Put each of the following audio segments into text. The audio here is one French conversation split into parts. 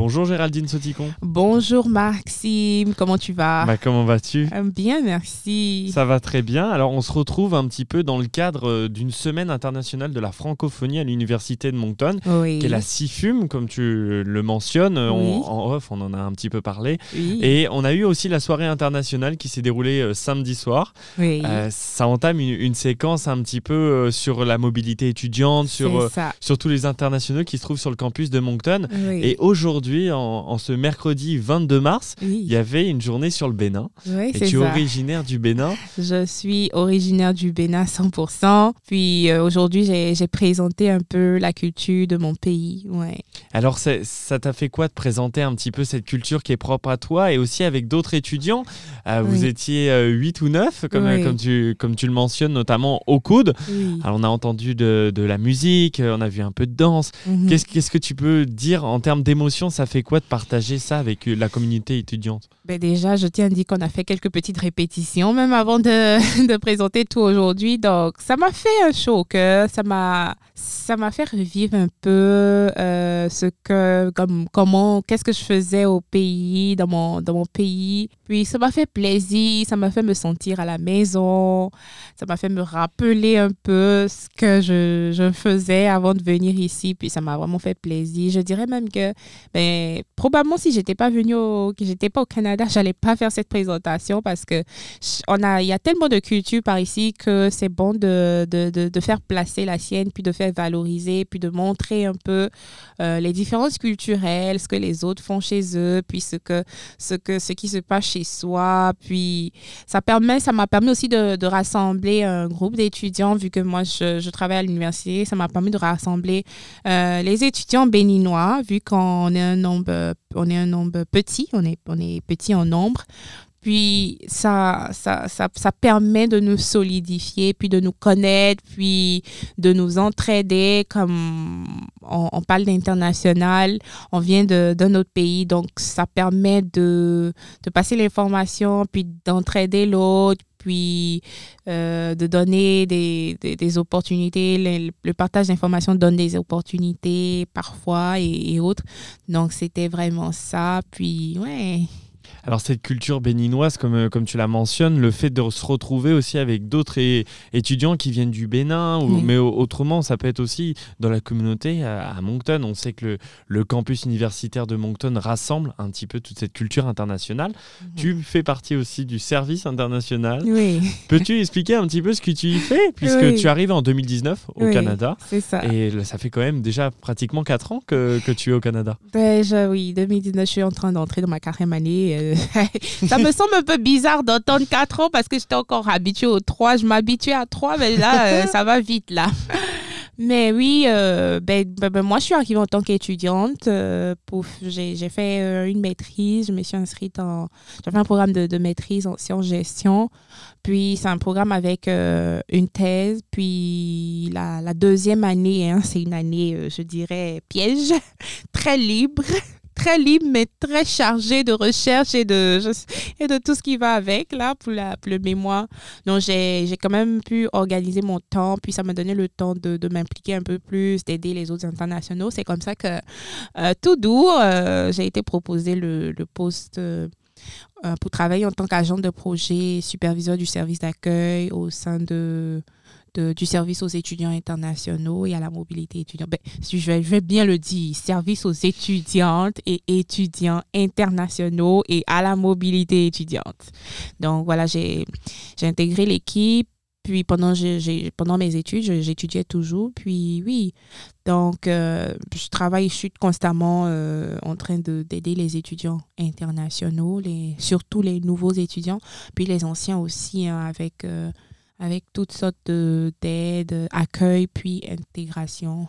Bonjour Géraldine Soticon. Bonjour Maxime, comment tu vas? Bah, Comment vas-tu? Euh, Bien, merci. Ça va très bien. Alors on se retrouve un petit peu dans le cadre euh, d'une semaine internationale de la francophonie à l'Université de Moncton, qui est la CIFUM, comme tu le mentionnes. en off, on en a un petit peu parlé. Et on a eu aussi la soirée internationale qui s'est déroulée euh, samedi soir. ça entame une, séquence un petit peu sur la mobilité étudiante, sur, sur tous les internationaux qui se trouvent sur le campus de Moncton. Et aujourd'hui, aujourd'hui, en, ce mercredi 22 mars, il y avait une journée sur le Bénin. et tu es originaire du Bénin Je suis originaire du Bénin 100%. Puis euh, aujourd'hui, j'ai présenté un peu la culture de mon pays. Ouais. Alors, ça t'a fait quoi de présenter un petit peu cette culture qui est propre à toi et aussi avec d'autres étudiants? Euh, Vous étiez 8 euh, ou 9, comme, comme, tu, comme tu le mentionnes, notamment au coude. Alors, on a entendu de, de, la musique, on a vu un peu de danse. Mhm. Qu'est-ce que tu peux dire en termes d'émotion? Ça fait quoi de partager ça avec euh, la communauté étudiante? Ben Déjà, je tiens à dire qu'on a fait quelques petites répétitions, même avant de, présenter tout aujourd'hui. Donc, ça m'a fait un choc. Ça m'a, ça m'a fait revivre un peu euh, ce que, comme, comment, qu'est-ce que je faisais au pays, dans mon, dans mon pays. Puis, ça m'a fait plaisir, ça m'a fait me sentir à la maison, ça m'a fait me rappeler un peu ce que je, je faisais avant de venir ici. Puis, ça m'a vraiment fait plaisir. Je dirais même que ben, probablement, si j'étais pas venue au, j'étais pas au Canada, j'allais pas faire cette présentation parce que on a, il y a tellement de culture par ici que c'est bon de, de, de, faire placer la sienne, puis de faire valoriser, puis de montrer un peu euh, les différences culturelles, ce que les autres font chez eux, puis ce que, ce que, ce qui se passe chez soi. Puis ça permet, ça m'a permis aussi de, de, rassembler un groupe d'étudiants, vu que moi je, je travaille à l'université, ça m'a permis de rassembler euh, les étudiants béninois, vu qu'on est un nombre, on est un nombre petit, on est, on est petit en nombre. Puis ça, ça, ça, ça, permet de nous solidifier, puis de nous connaître, puis de nous entraider. Comme on, parle d'international, on vient d'un autre pays, donc ça permet de, de passer l'information, puis d'entraider l'autre, puis euh, de donner des, des, opportunités. Le, partage d'informations donne des opportunités parfois et, et autres. Donc, c'était vraiment ça. Puis, ouais. Alors cette culture béninoise, comme, euh, comme tu la mentionnes, le fait de se retrouver aussi avec d'autres étudiants qui viennent du Bénin, ou, mais autrement, ça peut être aussi dans la communauté à, Moncton. On sait que le, le, campus universitaire de Moncton rassemble un petit peu toute cette culture internationale. Mhm. Tu fais partie aussi du service international. Oui. Peux-tu expliquer un petit peu ce que tu y fais, puisque tu arrives en 2019 au Canada C'est ça. Et ça fait quand même déjà pratiquement 4 ans que, que tu es au Canada. Déjà, oui, 2019, je suis en train d'entrer dans ma quatrième année. Euh, ça me semble un peu bizarre d'entendre 4 ans parce que j'étais encore habituée aux 3. Je m'habituais à 3, mais là, euh, ça va vite, là. Mais oui, euh, ben, ben, ben, moi, je suis arrivée en tant qu'étudiante. Euh, j'ai fait une maîtrise. Je me suis inscrite en. J'ai fait un programme de, de, maîtrise en sciences-gestion. Puis, c'est un programme avec une thèse. Puis, la, la deuxième année, hein, c'est une année, je dirais, piège, très libre très libre, mais très chargé de recherche et de, et de tout ce qui va avec, là, pour, la, le mémoire. Donc, j'ai quand même pu organiser mon temps, puis ça m'a donné le temps de, de m'impliquer un peu plus, d'aider les autres internationaux. C'est comme ça que, euh, tout doux, euh, j'ai été proposé le, poste euh, pour travailler en tant qu'agent de projet, superviseur du service d'accueil au sein de du service aux étudiants internationaux et à la mobilité étudiante. Ben, je, vais, je vais bien le dire, service aux étudiantes et étudiants internationaux et à la mobilité étudiante. Donc voilà, j'ai intégré l'équipe. Puis pendant, pendant mes études, j'étudiais toujours. Puis oui, donc euh, je travaille, je suis constamment euh, en train d'aider les étudiants internationaux, les, surtout les nouveaux étudiants, puis les anciens aussi, hein, avec euh, avec toutes sortes d'aides, accueil, puis intégration.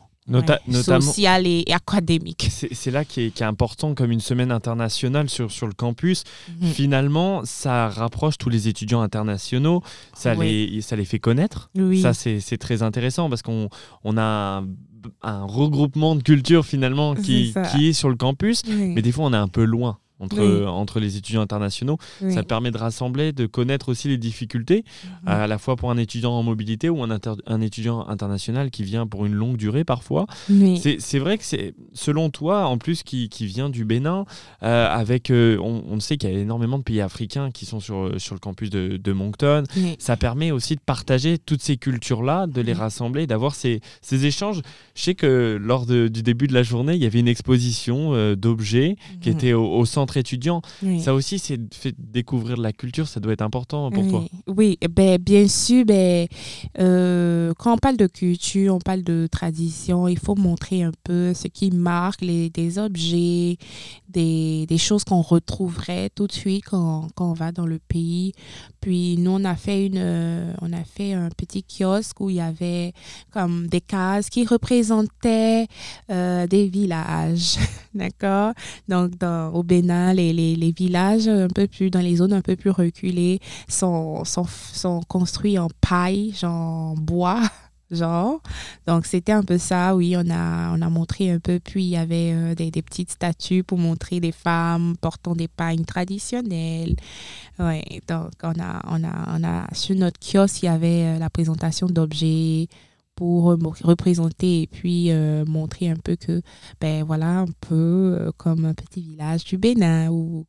sociale et, académique. C'est là qui est, qui est, important, comme une semaine internationale sur, sur le campus. Mhm. Finalement, ça rapproche tous les étudiants internationaux, ça, les, ça les fait connaître. Ça, c'est très intéressant parce qu'on on a un, regroupement de cultures finalement qui est, qui est sur le campus, mais des fois, on est un peu loin entre, entre les étudiants internationaux. Ça permet de rassembler, de connaître aussi les difficultés, mhm. à la fois pour un étudiant en mobilité ou un, un étudiant international qui vient pour une longue durée parfois. C'est vrai que c'est, selon toi, en plus, qui, qui vient du Bénin, euh, avec, euh, on, sait qu'il y a énormément de pays africains qui sont sur, sur le campus de, de Moncton. Ça permet aussi de partager toutes ces cultures-là, de les rassembler, d'avoir ces, ces, échanges. Je sais que lors du début de la journée, il y avait une exposition euh, d'objets qui mhm. était au, centre étudiant. Ça aussi, c'est fait découvrir la culture, ça doit être important pour toi. Oui, eh ben, bien sûr, ben, euh, quand on parle de culture, on parle de tradition, il faut montrer un peu ce qui marque les, des objets, des, des choses qu'on retrouverait tout de suite quand, quand, on va dans le pays. Puis nous, on a fait, une, euh, on a fait un petit kiosque où il y avait comme des cases qui représentaient euh, des villages, d'accord? Donc dans, au Bénin, les, les, villages un peu plus, dans les zones un peu plus reculées sont, sont, sont construits en paille, genre bois genre. Donc, c'était un peu ça, oui, on a, on a montré un peu, puis il y avait euh, des, petites statues pour montrer des femmes portant des pailles traditionnelles. Oui, donc on a, on a, on a, sur notre kiosque, il y avait euh, la présentation d'objets pour représenter et puis euh, montrer un peu que, ben voilà, un peu comme un petit village du Bénin ou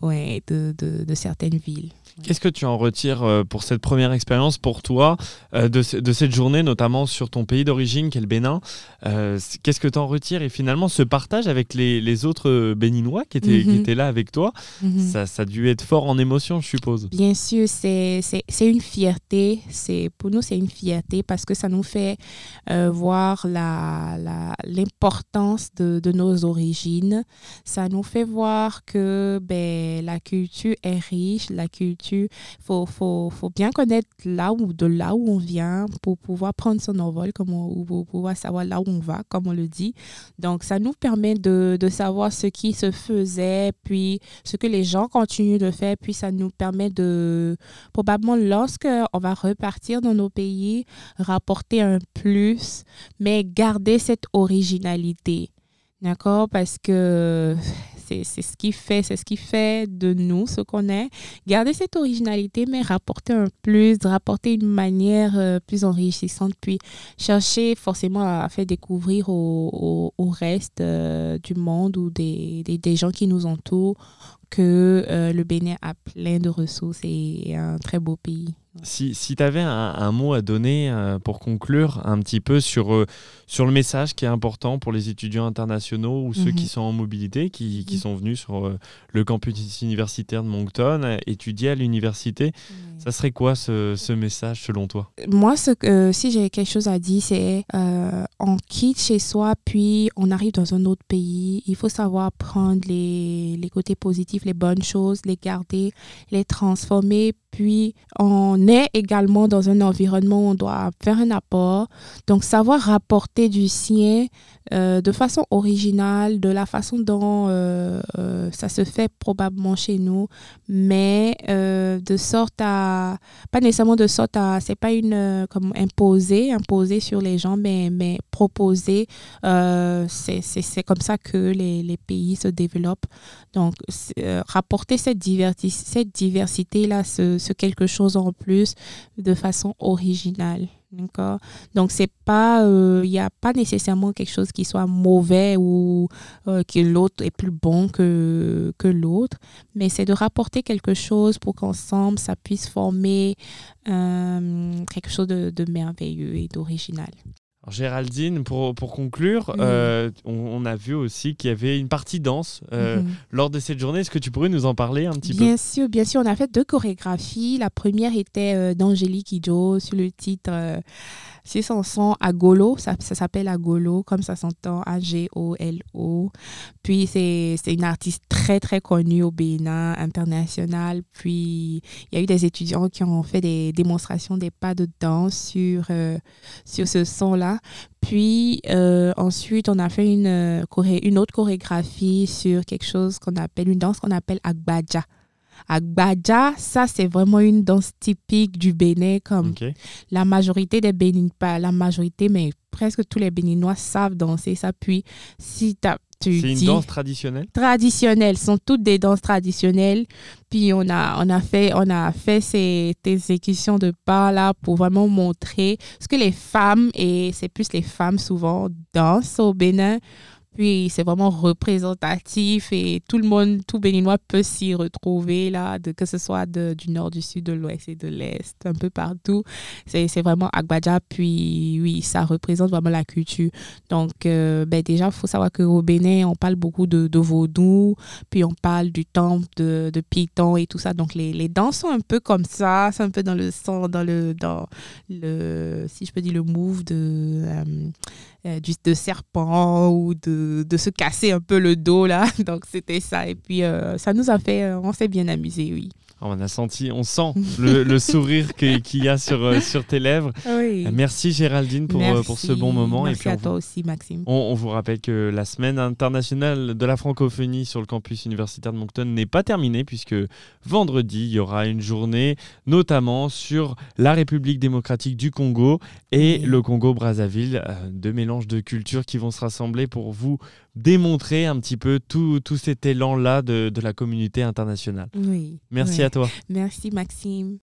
ouais, de, de, de certaines villes. Qu'est-ce que tu en retires euh, pour cette première expérience pour toi euh, de, cette journée, notamment sur ton pays d'origine, qui est le Bénin euh, Qu'est-ce que tu en retires? Et finalement, ce partage avec les, autres Béninois qui étaient, qui mhm. étaient là avec toi, mhm. ça, ça, a dû être fort en émotion, je suppose. Bien sûr, c'est une fierté. Pour nous, c'est une fierté parce que ça nous fait voir l'importance la, de, de, nos origines. Ça nous fait voir que ben, la culture est riche, la culture il faut, faut, faut, bien connaître là où, de là où on vient pour pouvoir prendre son envol, comme ou pour pouvoir savoir là où on va, comme on le dit. Donc, ça nous permet de, de savoir ce qui se faisait, puis ce que les gens continuent de faire, puis ça nous permet de, probablement, lorsque on va repartir dans nos pays, rapporter un plus, mais garder cette originalité. D'accord? Parce que c'est ce qui fait, c'est ce qui fait de nous ce qu'on est. Garder cette originalité, mais rapporter un plus, rapporter une manière euh, plus enrichissante, puis chercher forcément à faire découvrir au, au, reste euh, du monde ou des, des, gens qui nous entourent que euh, le Bénin a plein de ressources et un très beau pays. Si, si tu avais un, mot à donner euh, pour conclure un petit peu sur, euh, sur le message qui est important pour les étudiants internationaux ou ceux qui mhm. sont en mobilité, qui, qui sont venus sur euh, le campus universitaire de Moncton, étudier à l'université, ça serait quoi ce, ce, message selon toi? Moi, ce si j'ai quelque chose à dire, c'est on quitte chez soi, puis on arrive dans un autre pays. Il faut savoir prendre les, les côtés positifs, les bonnes choses, les garder, les transformer, puis on est également dans un environnement où on doit faire un apport. Donc savoir rapporter du sien euh, de façon originale, de la façon dont euh, euh, ça se fait probablement chez nous, mais de sorte à, pas nécessairement de sorte à, c'est pas une, comme imposer, imposer sur les gens, mais, mais proposer, c'est comme ça que les, les, pays se développent. Donc, rapporter cette, cette diversité-là, ce, ce quelque chose en plus de façon originale. D'accord? Donc, il euh, n'y a pas nécessairement quelque chose qui soit mauvais ou euh, que l'autre est plus bon que, que l'autre, mais c'est de rapporter quelque chose pour qu'ensemble, ça puisse former euh, quelque chose de merveilleux et d'original. Géraldine, pour, pour conclure, euh, on, a vu aussi qu'il y avait une partie danse euh, mhm. lors de cette journée. Est-ce que tu pourrais nous en parler un petit peu? Bien sûr, bien sûr. On a fait deux chorégraphies. La première était euh, d'Angélique Ijo sur le titre c'est son son Agolo, ça, ça s'appelle Agolo, comme ça s'entend, A-G-O-L-O. Puis c'est une artiste très, très connue au Bénin, international. Puis il y a eu des étudiants qui ont fait des démonstrations des pas de danse sur, sur ce son-là. Puis euh, ensuite, on a fait une, euh, une autre chorégraphie sur quelque chose qu'on appelle, une danse qu'on appelle Agbaja. Agbaja, ça c'est vraiment une danse typique du Bénin, comme la majorité des Béninois, pas la majorité, mais presque tous les Béninois savent danser ça. Puis si tu tu C'est une danse traditionnelle? Traditionnelle, sont toutes des danses traditionnelles. Puis on a, on a fait, on a fait ces exécutions de pas là pour vraiment montrer ce que les femmes, et c'est plus les femmes souvent, dansent au Bénin puis c'est vraiment représentatif et tout le monde, tout béninois peut s'y retrouver là, de, que ce soit de, du nord, du sud, de l'ouest et de l'est, un peu partout. C'est vraiment Agbadja, puis oui, ça représente vraiment la culture. Donc euh, ben déjà, il faut savoir qu'au Bénin, on parle beaucoup de, vaudou, puis on parle du temple de, de Python et tout ça. Donc les, les danses sont un peu comme ça, c'est un peu dans le dans le, dans le, si je peux dire, le move de... Euh, euh, du, de serpent ou de, de, se casser un peu le dos là. Donc c'était ça. Et puis euh, ça nous a fait, euh, on s'est bien amusé, oui. On a senti, on sent le, sourire qu'il y a sur, euh, sur tes lèvres. Oui. Merci Géraldine pour, euh, pour ce bon moment. Merci et à toi aussi Maxime. On, vous rappelle que la semaine internationale de la francophonie sur le campus universitaire de Moncton n'est pas terminée puisque vendredi, il y aura une journée notamment sur la République démocratique du Congo et le Congo-Brazzaville, euh, deux mélanges de cultures qui vont se rassembler pour vous démontrer un petit peu tout, tout cet élan-là de, de, la communauté internationale. Oui. Merci à toi. Merci Maxime.